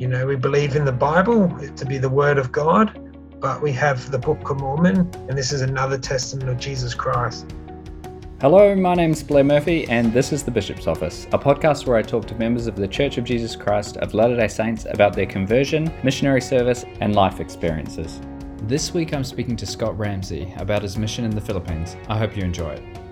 You know, we believe in the Bible to be the Word of God, but we have the Book of Mormon, and this is another testament of Jesus Christ. Hello, my name's Blair Murphy, and this is the Bishop's Office, a podcast where I talk to members of the Church of Jesus Christ of Latter day Saints about their conversion, missionary service, and life experiences. This week I'm speaking to Scott Ramsey about his mission in the Philippines. I hope you enjoy it.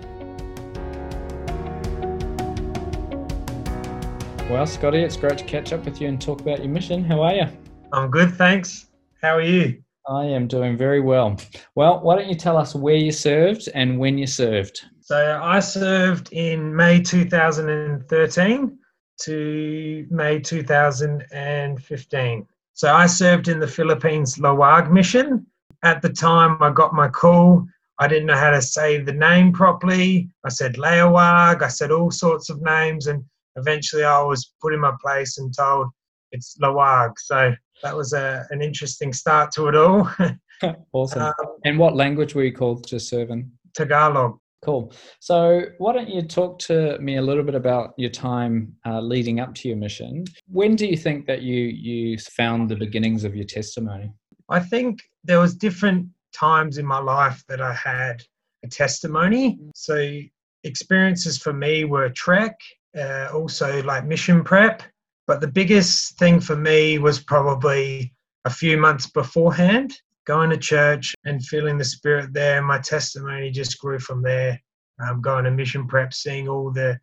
Well, Scotty, it's great to catch up with you and talk about your mission. How are you? I'm good, thanks. How are you? I am doing very well. Well, why don't you tell us where you served and when you served? So, I served in May 2013 to May 2015. So, I served in the Philippines Laoag mission. At the time, I got my call. I didn't know how to say the name properly. I said Layawag, I said all sorts of names, and eventually I was put in my place and told it's Laoag. So that was a, an interesting start to it all. awesome. Um, and what language were you called to serve in? Tagalog. Cool. So, why don't you talk to me a little bit about your time uh, leading up to your mission? When do you think that you you found the beginnings of your testimony? I think there was different times in my life that I had a testimony. So, experiences for me were trek uh, also like mission prep. But the biggest thing for me was probably a few months beforehand, going to church and feeling the spirit there. My testimony just grew from there. Um, going to mission prep, seeing all the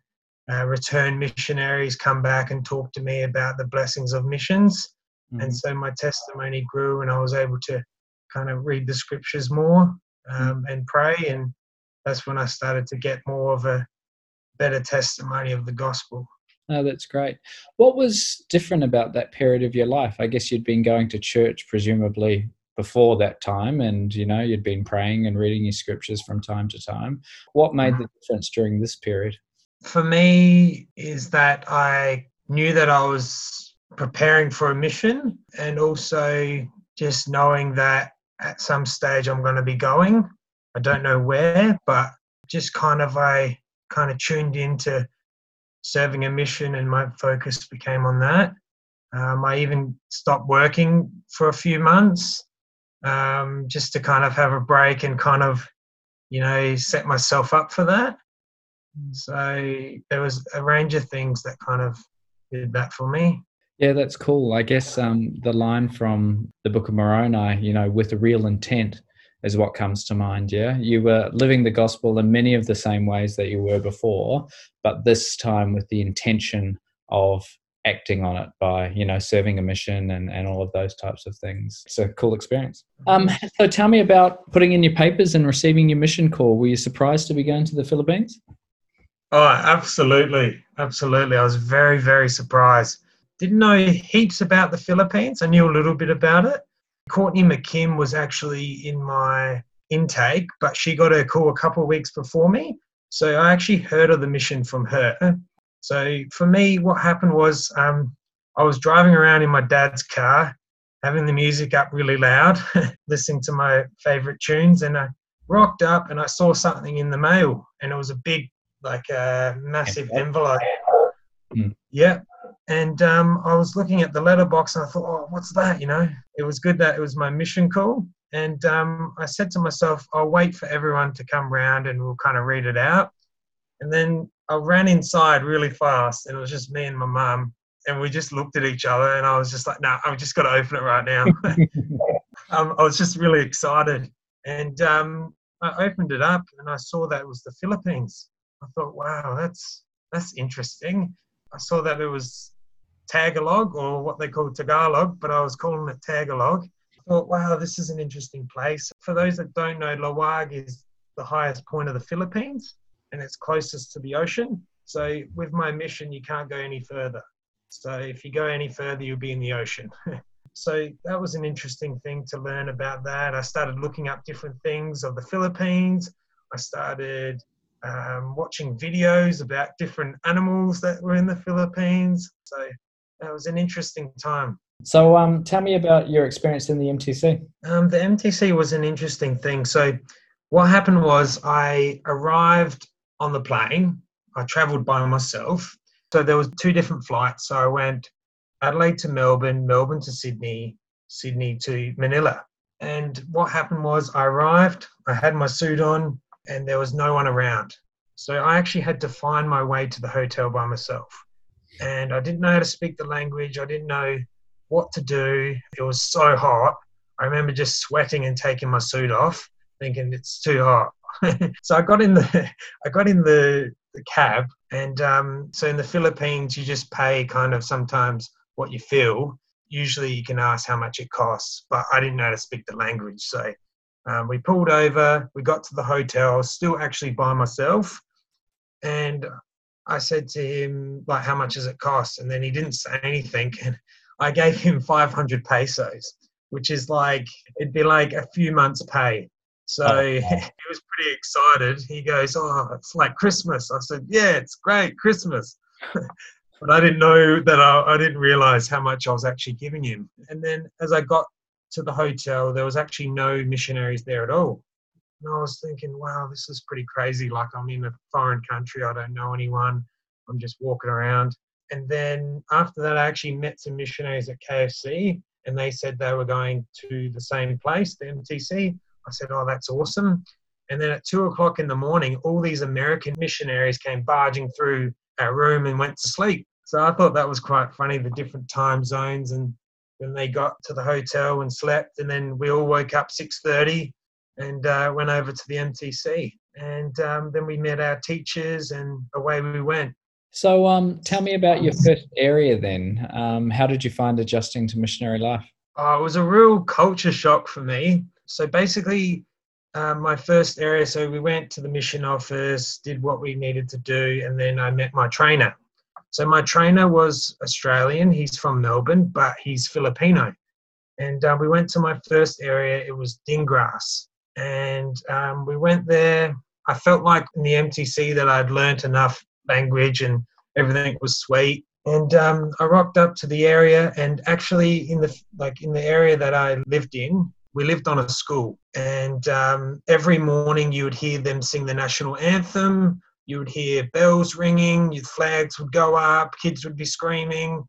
uh, return missionaries come back and talk to me about the blessings of missions. Mm-hmm. And so my testimony grew, and I was able to kind of read the scriptures more um, and pray. And that's when I started to get more of a better testimony of the gospel. Oh, that's great. What was different about that period of your life? I guess you'd been going to church presumably before that time and you know you'd been praying and reading your scriptures from time to time. What made the difference during this period? For me is that I knew that I was preparing for a mission and also just knowing that at some stage I'm going to be going. I don't know where, but just kind of I kind of tuned into serving a mission and my focus became on that. Um, I even stopped working for a few months um, just to kind of have a break and kind of, you know, set myself up for that. So there was a range of things that kind of did that for me. Yeah, that's cool. I guess um, the line from the Book of Moroni, you know, with a real intent, is what comes to mind. Yeah, you were living the gospel in many of the same ways that you were before, but this time with the intention of acting on it by you know serving a mission and, and all of those types of things. It's a cool experience. Um, so tell me about putting in your papers and receiving your mission call. Were you surprised to be going to the philippines? Oh absolutely. Absolutely. I was very very surprised. Didn't know heaps about the philippines. I knew a little bit about it Courtney McKim was actually in my intake, but she got her call a couple of weeks before me. So I actually heard of the mission from her. So for me, what happened was um, I was driving around in my dad's car, having the music up really loud, listening to my favorite tunes, and I rocked up and I saw something in the mail, and it was a big, like a massive envelope. Mm. Yeah, and um, I was looking at the letterbox and I thought, oh, what's that? You know, it was good that it was my mission call. And um, I said to myself, I'll wait for everyone to come round and we'll kind of read it out. And then I ran inside really fast and it was just me and my mum. And we just looked at each other and I was just like, no, nah, I've just got to open it right now. um, I was just really excited. And um, I opened it up and I saw that it was the Philippines. I thought, wow, that's that's interesting. I saw that it was Tagalog or what they call Tagalog, but I was calling it Tagalog. I thought, wow, this is an interesting place. For those that don't know, Laoag is the highest point of the Philippines and it's closest to the ocean. So with my mission, you can't go any further. So if you go any further, you'll be in the ocean. so that was an interesting thing to learn about that. I started looking up different things of the Philippines. I started um, watching videos about different animals that were in the Philippines. So that was an interesting time. So, um, tell me about your experience in the MTC. Um, the MTC was an interesting thing. So, what happened was I arrived on the plane. I travelled by myself. So there was two different flights. So I went Adelaide to Melbourne, Melbourne to Sydney, Sydney to Manila. And what happened was I arrived, I had my suit on, and there was no one around. So I actually had to find my way to the hotel by myself. And I didn't know how to speak the language, I didn't know what to do. It was so hot. I remember just sweating and taking my suit off, thinking it's too hot. so I got in the I got in the, the cab, and um, so in the Philippines you just pay kind of sometimes what you feel. Usually you can ask how much it costs, but I didn't know how to speak the language, so um, we pulled over. We got to the hotel, still actually by myself, and I said to him like, "How much does it cost?" And then he didn't say anything, and I gave him 500 pesos, which is like it'd be like a few months' pay. So oh, he was pretty excited. He goes, "Oh, it's like Christmas." I said, "Yeah, it's great, Christmas." but I didn't know that I, I, didn't realize how much I was actually giving him. And then as I got to the hotel, there was actually no missionaries there at all. And I was thinking, wow, this is pretty crazy. Like I'm in a foreign country, I don't know anyone. I'm just walking around. And then after that, I actually met some missionaries at KFC, and they said they were going to the same place, the MTC. I said, oh, that's awesome. And then at two o'clock in the morning, all these American missionaries came barging through our room and went to sleep. So I thought that was quite funny, the different time zones. And then they got to the hotel and slept, and then we all woke up 6:30 and uh, went over to the MTC. And um, then we met our teachers, and away we went. So, um, tell me about your first area then. Um, how did you find adjusting to missionary life? Oh, it was a real culture shock for me. So, basically, um, my first area, so we went to the mission office, did what we needed to do, and then I met my trainer. So, my trainer was Australian, he's from Melbourne, but he's Filipino. And uh, we went to my first area, it was Dingras. And um, we went there. I felt like in the MTC that I'd learnt enough language and everything was sweet. And um, I rocked up to the area, and actually, in the like in the area that I lived in, we lived on a school, and um, every morning you would hear them sing the national anthem. You would hear bells ringing, your flags would go up, kids would be screaming,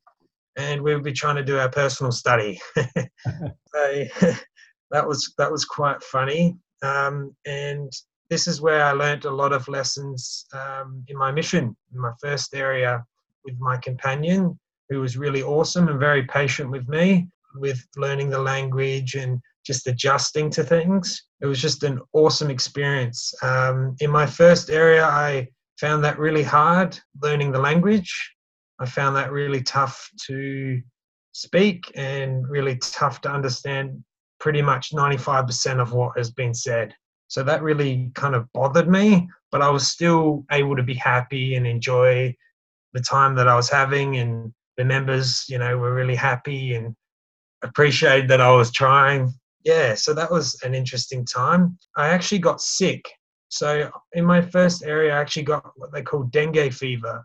and we would be trying to do our personal study. so that was that was quite funny. Um, and this is where I learnt a lot of lessons um, in my mission, in my first area with my companion, who was really awesome and very patient with me with learning the language and just adjusting to things. It was just an awesome experience. Um, in my first area, I found that really hard learning the language. I found that really tough to speak and really tough to understand pretty much 95% of what has been said. So that really kind of bothered me, but I was still able to be happy and enjoy the time that I was having. And the members, you know, were really happy and appreciated that I was trying. Yeah, so that was an interesting time. I actually got sick. So in my first area, I actually got what they call dengue fever.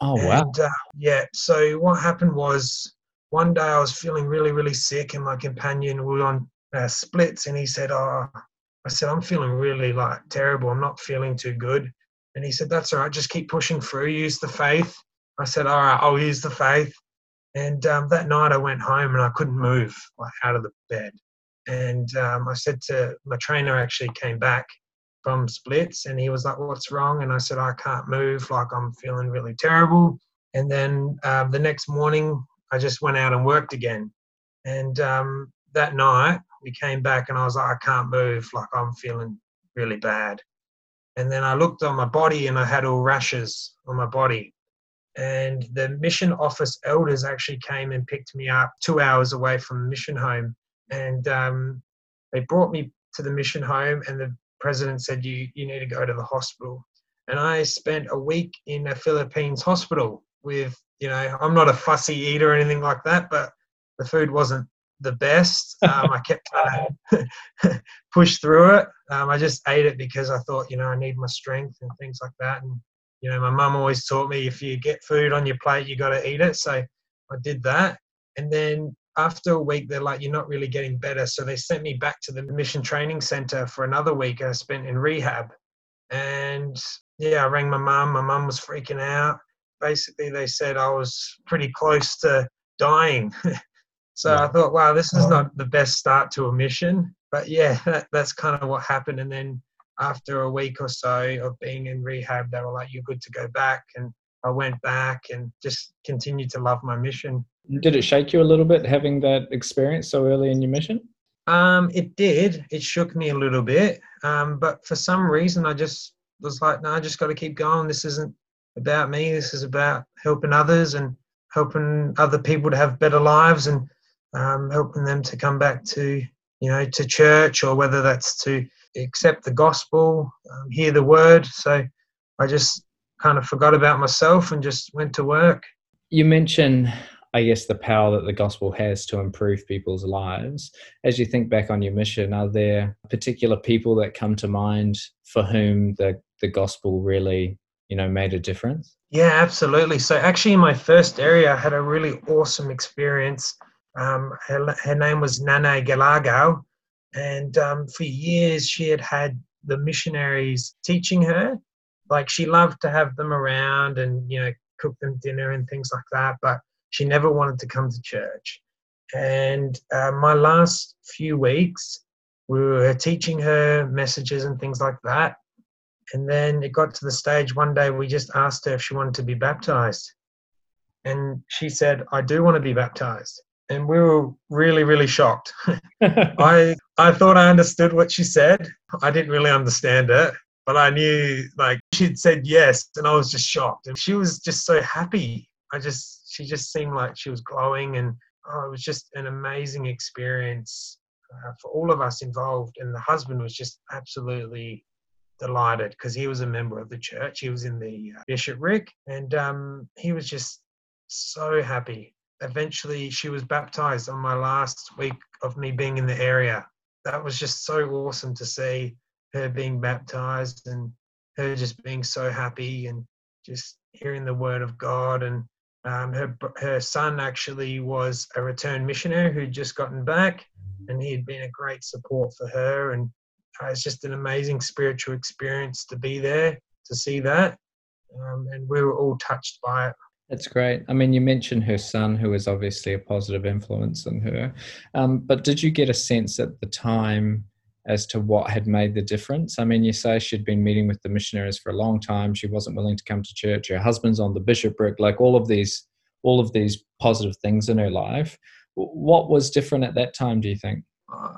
Oh, wow. And, uh, yeah, so what happened was one day I was feeling really, really sick, and my companion was on uh, splits, and he said, "Oh, I said, I'm feeling really like terrible. I'm not feeling too good. And he said, That's all right. Just keep pushing through. Use the faith. I said, All right, I'll use the faith. And um, that night I went home and I couldn't move like out of the bed. And um, I said to my trainer, actually came back from splits and he was like, What's wrong? And I said, I can't move. Like I'm feeling really terrible. And then um, the next morning I just went out and worked again. And um, that night we came back and I was like, I can't move, like I'm feeling really bad. And then I looked on my body and I had all rashes on my body. And the mission office elders actually came and picked me up two hours away from the mission home. And um, they brought me to the mission home, and the president said, you, you need to go to the hospital. And I spent a week in a Philippines hospital with, you know, I'm not a fussy eater or anything like that, but the food wasn't the best. Um, I kept trying to push through it. Um, I just ate it because I thought, you know, I need my strength and things like that. And you know, my mum always taught me if you get food on your plate, you got to eat it. So I did that. And then after a week, they're like, you're not really getting better. So they sent me back to the mission training center for another week. I spent in rehab. And yeah, I rang my mum. My mum was freaking out. Basically, they said I was pretty close to dying. so yeah. I thought, wow, this is not the best start to a mission. But yeah, that, that's kind of what happened. And then after a week or so of being in rehab, they were like, "You're good to go back." And I went back and just continued to love my mission. Did it shake you a little bit having that experience so early in your mission? Um, it did. It shook me a little bit. Um, but for some reason, I just was like, no, I just got to keep going. This isn't about me. This is about helping others and helping other people to have better lives and um, helping them to come back to, you know, to church or whether that's to accept the gospel, um, hear the word. So I just kind of forgot about myself and just went to work. You mentioned, I guess, the power that the gospel has to improve people's lives. As you think back on your mission, are there particular people that come to mind for whom the, the gospel really, you know, made a difference? Yeah, absolutely. So actually, in my first area, I had a really awesome experience. Um, her, her name was Nana Galagao, and um, for years she had had the missionaries teaching her like she loved to have them around and you know cook them dinner and things like that but she never wanted to come to church and uh, my last few weeks we were teaching her messages and things like that and then it got to the stage one day we just asked her if she wanted to be baptized. And she said i do want to be baptized. And we were really really shocked. I i thought i understood what she said. I didn't really understand it but i knew like she'd said yes and i was just shocked. And she was just so happy. I just she just seemed like she was glowing and oh, it was just an amazing experience uh, for all of us involved. And the husband was just absolutely delighted because he was a member of the church he was in the uh, bishopric and um, he was just so happy eventually she was baptized on my last week of me being in the area. That was just so awesome to see her being baptized and her just being so happy and just hearing the word of God. And um, her her son actually was a returned missionary who'd just gotten back, and he had been a great support for her. And it's just an amazing spiritual experience to be there to see that, um, and we were all touched by it. That's great. I mean, you mentioned her son, who was obviously a positive influence on her. Um, but did you get a sense at the time as to what had made the difference? I mean, you say she'd been meeting with the missionaries for a long time. She wasn't willing to come to church. Her husband's on the bishopric. Like all of these, all of these positive things in her life. What was different at that time? Do you think?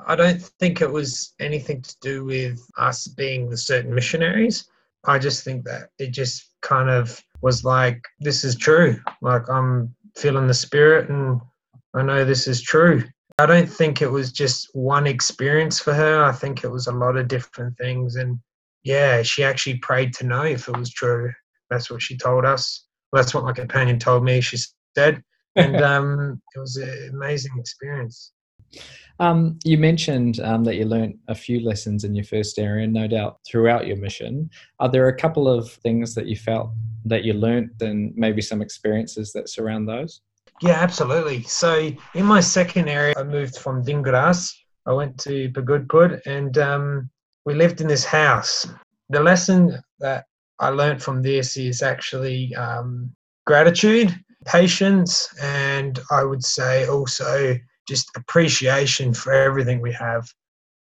I don't think it was anything to do with us being the certain missionaries. I just think that it just kind of was like, this is true. Like I'm feeling the spirit and I know this is true. I don't think it was just one experience for her. I think it was a lot of different things. And yeah, she actually prayed to know if it was true. That's what she told us. That's what my companion told me. She said, and um, it was an amazing experience. Um, you mentioned um, that you learned a few lessons in your first area, no doubt throughout your mission. Are there a couple of things that you felt that you learned and maybe some experiences that surround those? Yeah, absolutely. So in my second area, I moved from Dingras. I went to Pagudpud and um, we lived in this house. The lesson that I learned from this is actually um, gratitude, patience, and I would say also just appreciation for everything we have.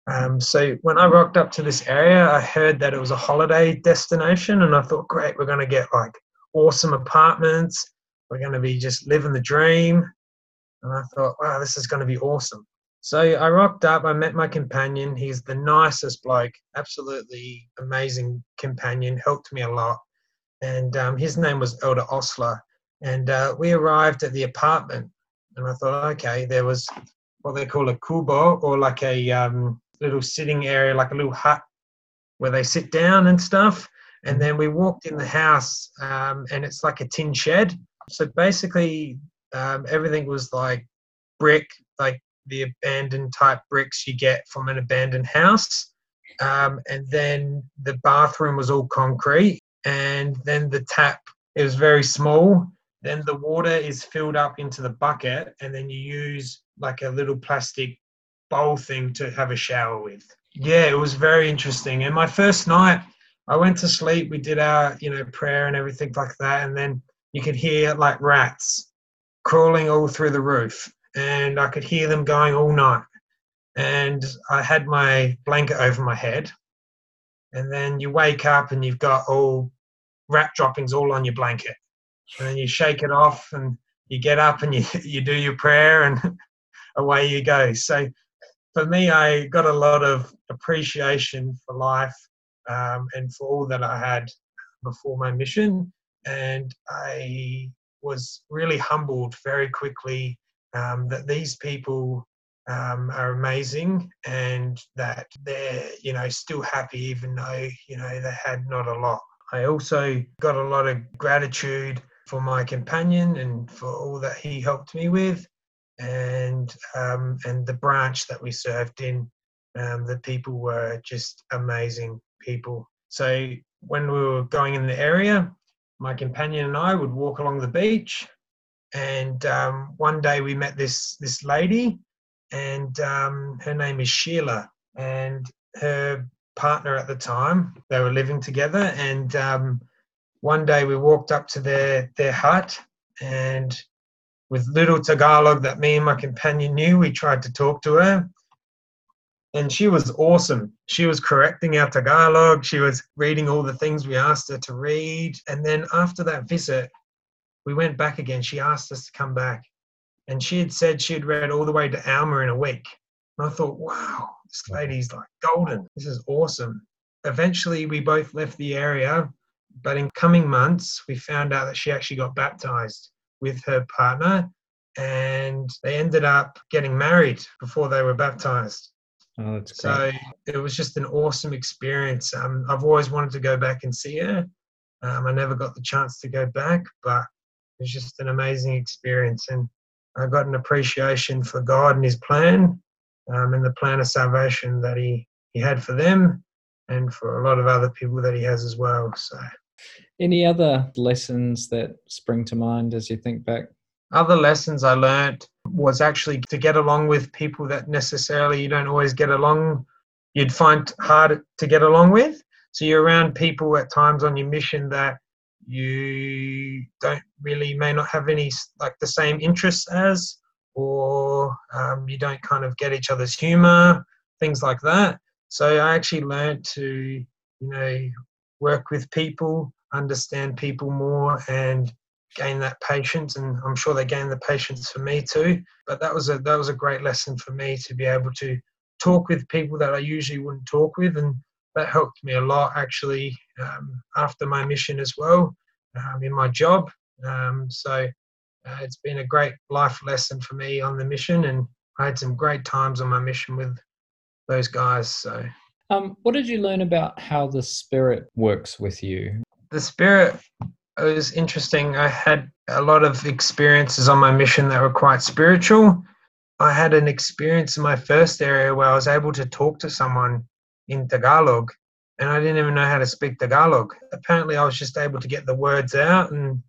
Um, so when I rocked up to this area, I heard that it was a holiday destination, and I thought, great, we're going to get like awesome apartments. We're going to be just living the dream. And I thought, wow, this is going to be awesome. So I rocked up. I met my companion. He's the nicest bloke, absolutely amazing companion. Helped me a lot, and um, his name was Elder Osler. And uh, we arrived at the apartment, and I thought, okay, there was what they call a kubo or like a um, little sitting area, like a little hut where they sit down and stuff. And then we walked in the house, um, and it's like a tin shed. So basically, um, everything was like brick, like the abandoned type bricks you get from an abandoned house. Um, and then the bathroom was all concrete, and then the tap it was very small then the water is filled up into the bucket, and then you use like a little plastic bowl thing to have a shower with. Yeah, it was very interesting. And my first night, I went to sleep. We did our, you know, prayer and everything like that, and then you could hear like rats. crawling all through the roof, and I could hear them going all night. And I had my blanket over my head, and then you wake up and you've got all rat droppings all on your blanket, and you shake it off and you get up and you you do your prayer and away you go. So for me, I got a lot of appreciation for life um, and for all that I had before my mission, and I was really humbled very quickly um, that these people um, are amazing and that they're you know still happy even though you know they had not a lot. I also got a lot of gratitude for my companion and for all that he helped me with, and um, and the branch that we served in. Um, the people were just amazing people. So when we were going in the area, my companion and I would walk along the beach, and um, one day we met this this lady, and um, her name is Sheila, and her partner at the time they were living together, and um, one day we walked up to their their hut, and with little Tagalog that me and my companion knew, we tried to talk to her, and she was awesome. She was correcting our Tagalog. She was reading all the things we asked her to read. And then after that visit, we went back again. She asked us to come back. And she had said she had read all the way to Alma in a week. And I thought, wow, this lady's like golden. This is awesome. Eventually, we both left the area. But in coming months, we found out that she actually got baptized with her partner. And they ended up getting married before they were baptized. Oh, that's So it was just an awesome experience. Um, I've always wanted to go back and see her. Um, I never got the chance to go back, but it was just an amazing experience. And I got an appreciation for God and His plan um, and the plan of salvation that He, he had for them and for a lot of other people that He has as well. So, Any other lessons that spring to mind as you think back? other lessons I learned was actually to get along with people that necessarily you don't always get along, you'd find hard to get along with. So you're around people at times on your mission that you don't really may not have any like the same interests as, or um, you don't kind of get each other's humor, things like that. So I actually learned to, you know, work with people, understand people more, and gain that patience and I'm sure they gained the patience for me too. But that was a that was a great lesson for me to be able to talk with people that I usually wouldn't talk with and that helped me a lot actually um, after my mission as well um, in my job. Um, so uh, it's been a great life lesson for me on the mission and I had some great times on my mission with those guys so Um, what did you learn about how the spirit works with you? the spirit was interesting. I had a lot of experiences on my mission that were quite spiritual. I had an experience in my first area where I was able to talk to someone in Tagalog and I didn't even know how to speak Tagalog. Apparently, I was just able to get the words out and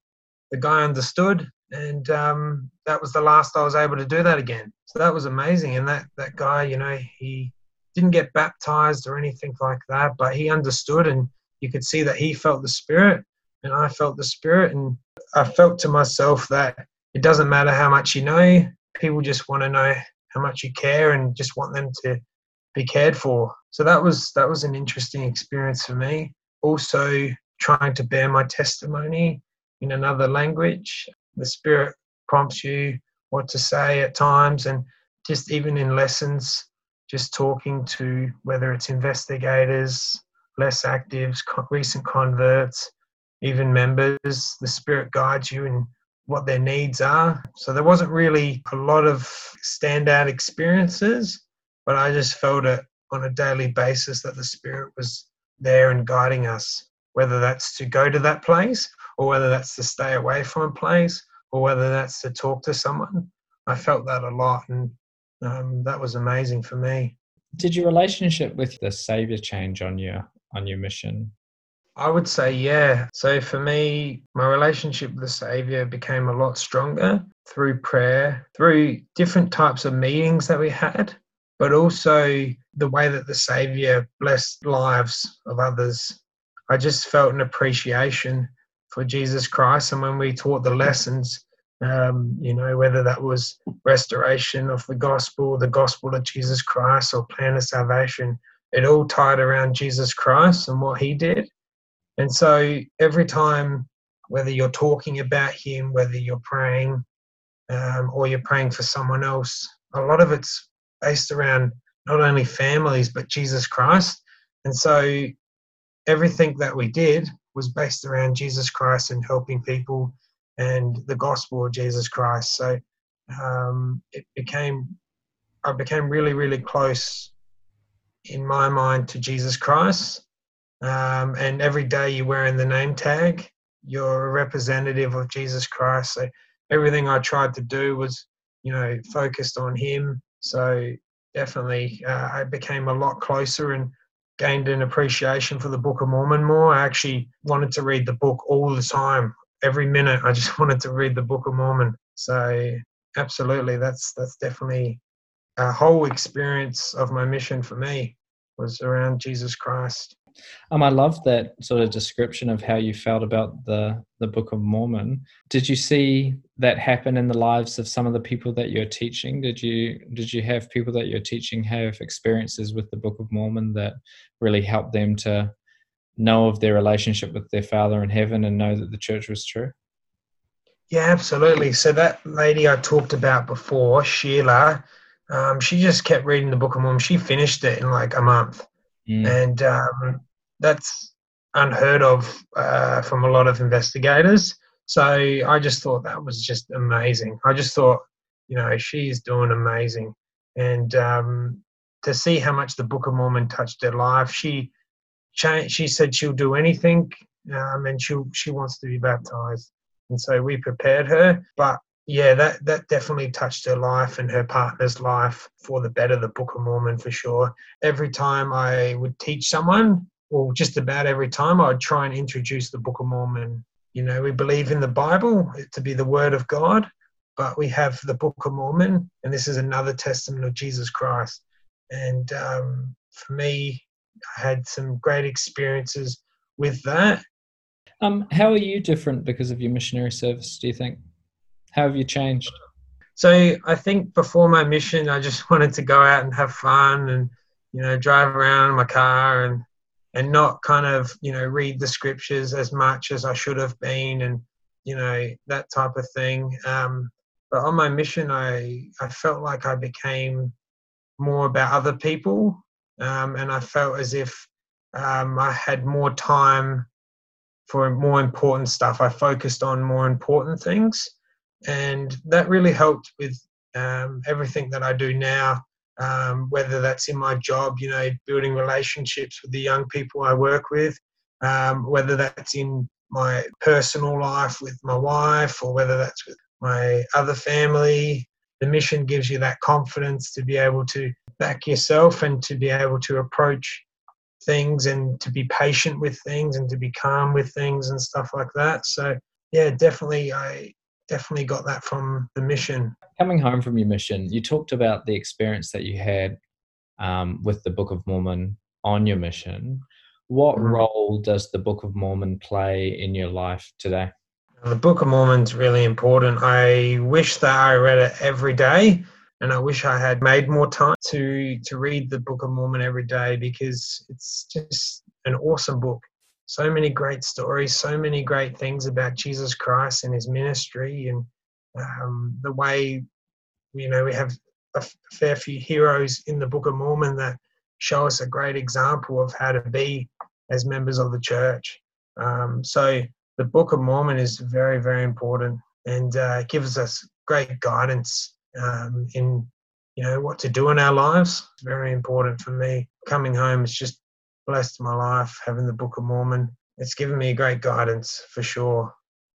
the guy understood. And um, that was the last I was able to do that again. So that was amazing. And that, that guy, you know, he didn't get baptized or anything like that, but he understood and you could see that he felt the spirit and I felt the spirit. And I felt to myself that it doesn't matter how much you know, people just want to know how much you care and just want them to be cared for. So that was that was an interesting experience for me. Also trying to bear my testimony in another language. The spirit prompts you what to say at times and just even in lessons, just talking to whether it's investigators, less actives, recent converts, even members, the Spirit guides you in what their needs are. So there wasn't really a lot of standout experiences, but I just felt it on a daily basis that the Spirit was there and guiding us, whether that's to go to that place or whether that's to stay away from a place or whether that's to talk to someone. I felt that a lot, and um, that was amazing for me. Did your relationship with the Savior change on your on your mission? I would say, yeah. So for me, my relationship with the Savior became a lot stronger through prayer, through different types of meetings that we had, but also the way that the Savior blessed lives of others. I just felt an appreciation for Jesus Christ. And when we taught the lessons, Um, you know, whether that was restoration of the gospel, the gospel of Jesus Christ, or plan of salvation, it all tied around Jesus Christ and what he did. And so every time, whether you're talking about him, whether you're praying, um, or you're praying for someone else, a lot of it's based around not only families, but Jesus Christ. And so everything that we did was based around Jesus Christ and helping people and the gospel of Jesus Christ. So um, it became, I became really, really close in my mind to Jesus Christ. Um, and every day you're wearing the name tag, you're a representative of Jesus Christ. So everything I tried to do was, you know, focused on Him. So definitely, uh, I became a lot closer and gained an appreciation for the Book of Mormon more. I actually wanted to read the book all the time, every minute. I just wanted to read the Book of Mormon. So absolutely, that's that's definitely a whole experience of my mission for me was around Jesus Christ. Um, I love that sort of description of how you felt about the the Book of Mormon. Did you see that happen in the lives of some of the people that you're teaching? Did you did you have people that you're teaching have experiences with the Book of Mormon that really helped them to know of their relationship with their Father in heaven and know that the church was true? Yeah, absolutely. So that lady I talked about before, Sheila, um, she just kept reading the Book of Mormon. She finished it in like a month Mm. And um, that's unheard of uh, from a lot of investigators. So I just thought that was just amazing. I just thought, you know, she's doing amazing. And um, to see how much the Book of Mormon touched her life, she she said she'll do anything um, and she she wants to be baptized. And so we prepared her. But yeah, that that definitely touched her life and her partner's life for the better. The Book of Mormon for sure. Every time I would teach someone, or just about every time, I'd try and introduce the Book of Mormon. You know, we believe in the Bible to be the Word of God, but we have the Book of Mormon, and this is another testament of Jesus Christ. And um, for me, had some great experiences with that. Um, how are you different because of your missionary service? Do you think? How have you changed? So I think before my mission, I just wanted to go out and have fun and you know drive around in my car and and not kind of you know read the scriptures as much as I should have been and you know that type of thing. Um, but on my mission, I I felt like I became more about other people, um, and I felt as if um, I had more time for more important stuff. I focused on more important things and that really helped with um, everything that I do now. Um, whether that's in my job, you know, building relationships with the young people I work with, um, whether that's in my personal life with my wife, or whether that's with my other family. The mission gives you that confidence to be able to back yourself and to be able to approach things and to be patient with things and to be calm with things and stuff like that. So, yeah, definitely, I definitely got that from the mission. Coming home from your mission, you talked about the experience that you had um, with the Book of Mormon on your mission. What mm-hmm. role does the Book of Mormon play in your life today? The Book of Mormon is really important. I wish that I read it every day, and I wish I had made more time to to read the Book of Mormon every day because it's just an awesome book so many great stories, so many great things about Jesus Christ and his ministry, and um, the way, you know, we have a fair few heroes in the Book of Mormon that show us a great example of how to be as members of the church. Um, so the Book of Mormon is very, very important and uh, gives us great guidance um, in you know what to do in our lives. It's very important for me. Coming home is just blessed my life having the Book of Mormon. It's given me great guidance for sure.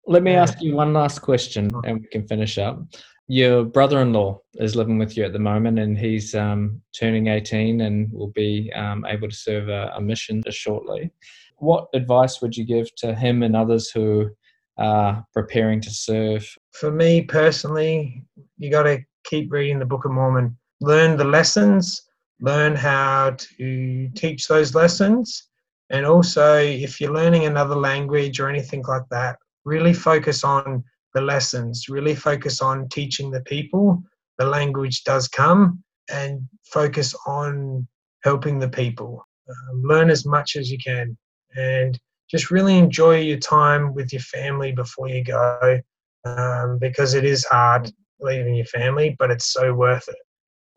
Let me ask you one last question and we can finish up. Your brother in law is living with you at the moment and he's um, turning 18 and will be um, able to serve a, a mission shortly. What advice would you give to him and others who are preparing to serve? For me personally, you got to keep reading the Book of Mormon, learn the lessons, learn how to teach those lessons. And also, if you're learning another language or anything like that, really focus on the lessons, really focus on teaching the people. The language does come and focus on helping the people. Um, learn as much as you can and just really enjoy your time with your family before you go um, because it is hard leaving your family, but it's so worth it.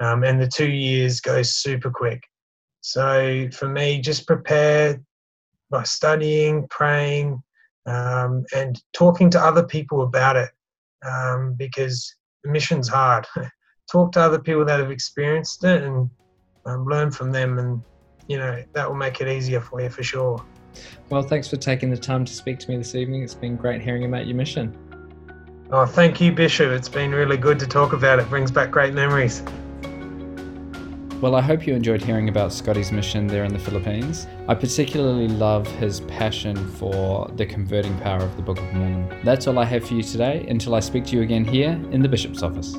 Um, and the two years goes super quick. So for me, just prepare by studying, praying, um, and talking to other people about it um, because the mission's hard. Talk to other people that have experienced it and um, learn from them, and you know that will make it easier for you for sure. Well, thanks for taking the time to speak to me this evening. It's been great hearing about your mission. Oh, thank you, Bishop. It's been really good to talk about it. Brings back great memories. Well, I hope you enjoyed hearing about Scotty's mission there in the Philippines. I particularly love his passion for the converting power of the Book of Mormon. That's all I have for you today until I speak to you again here in the Bishop's office.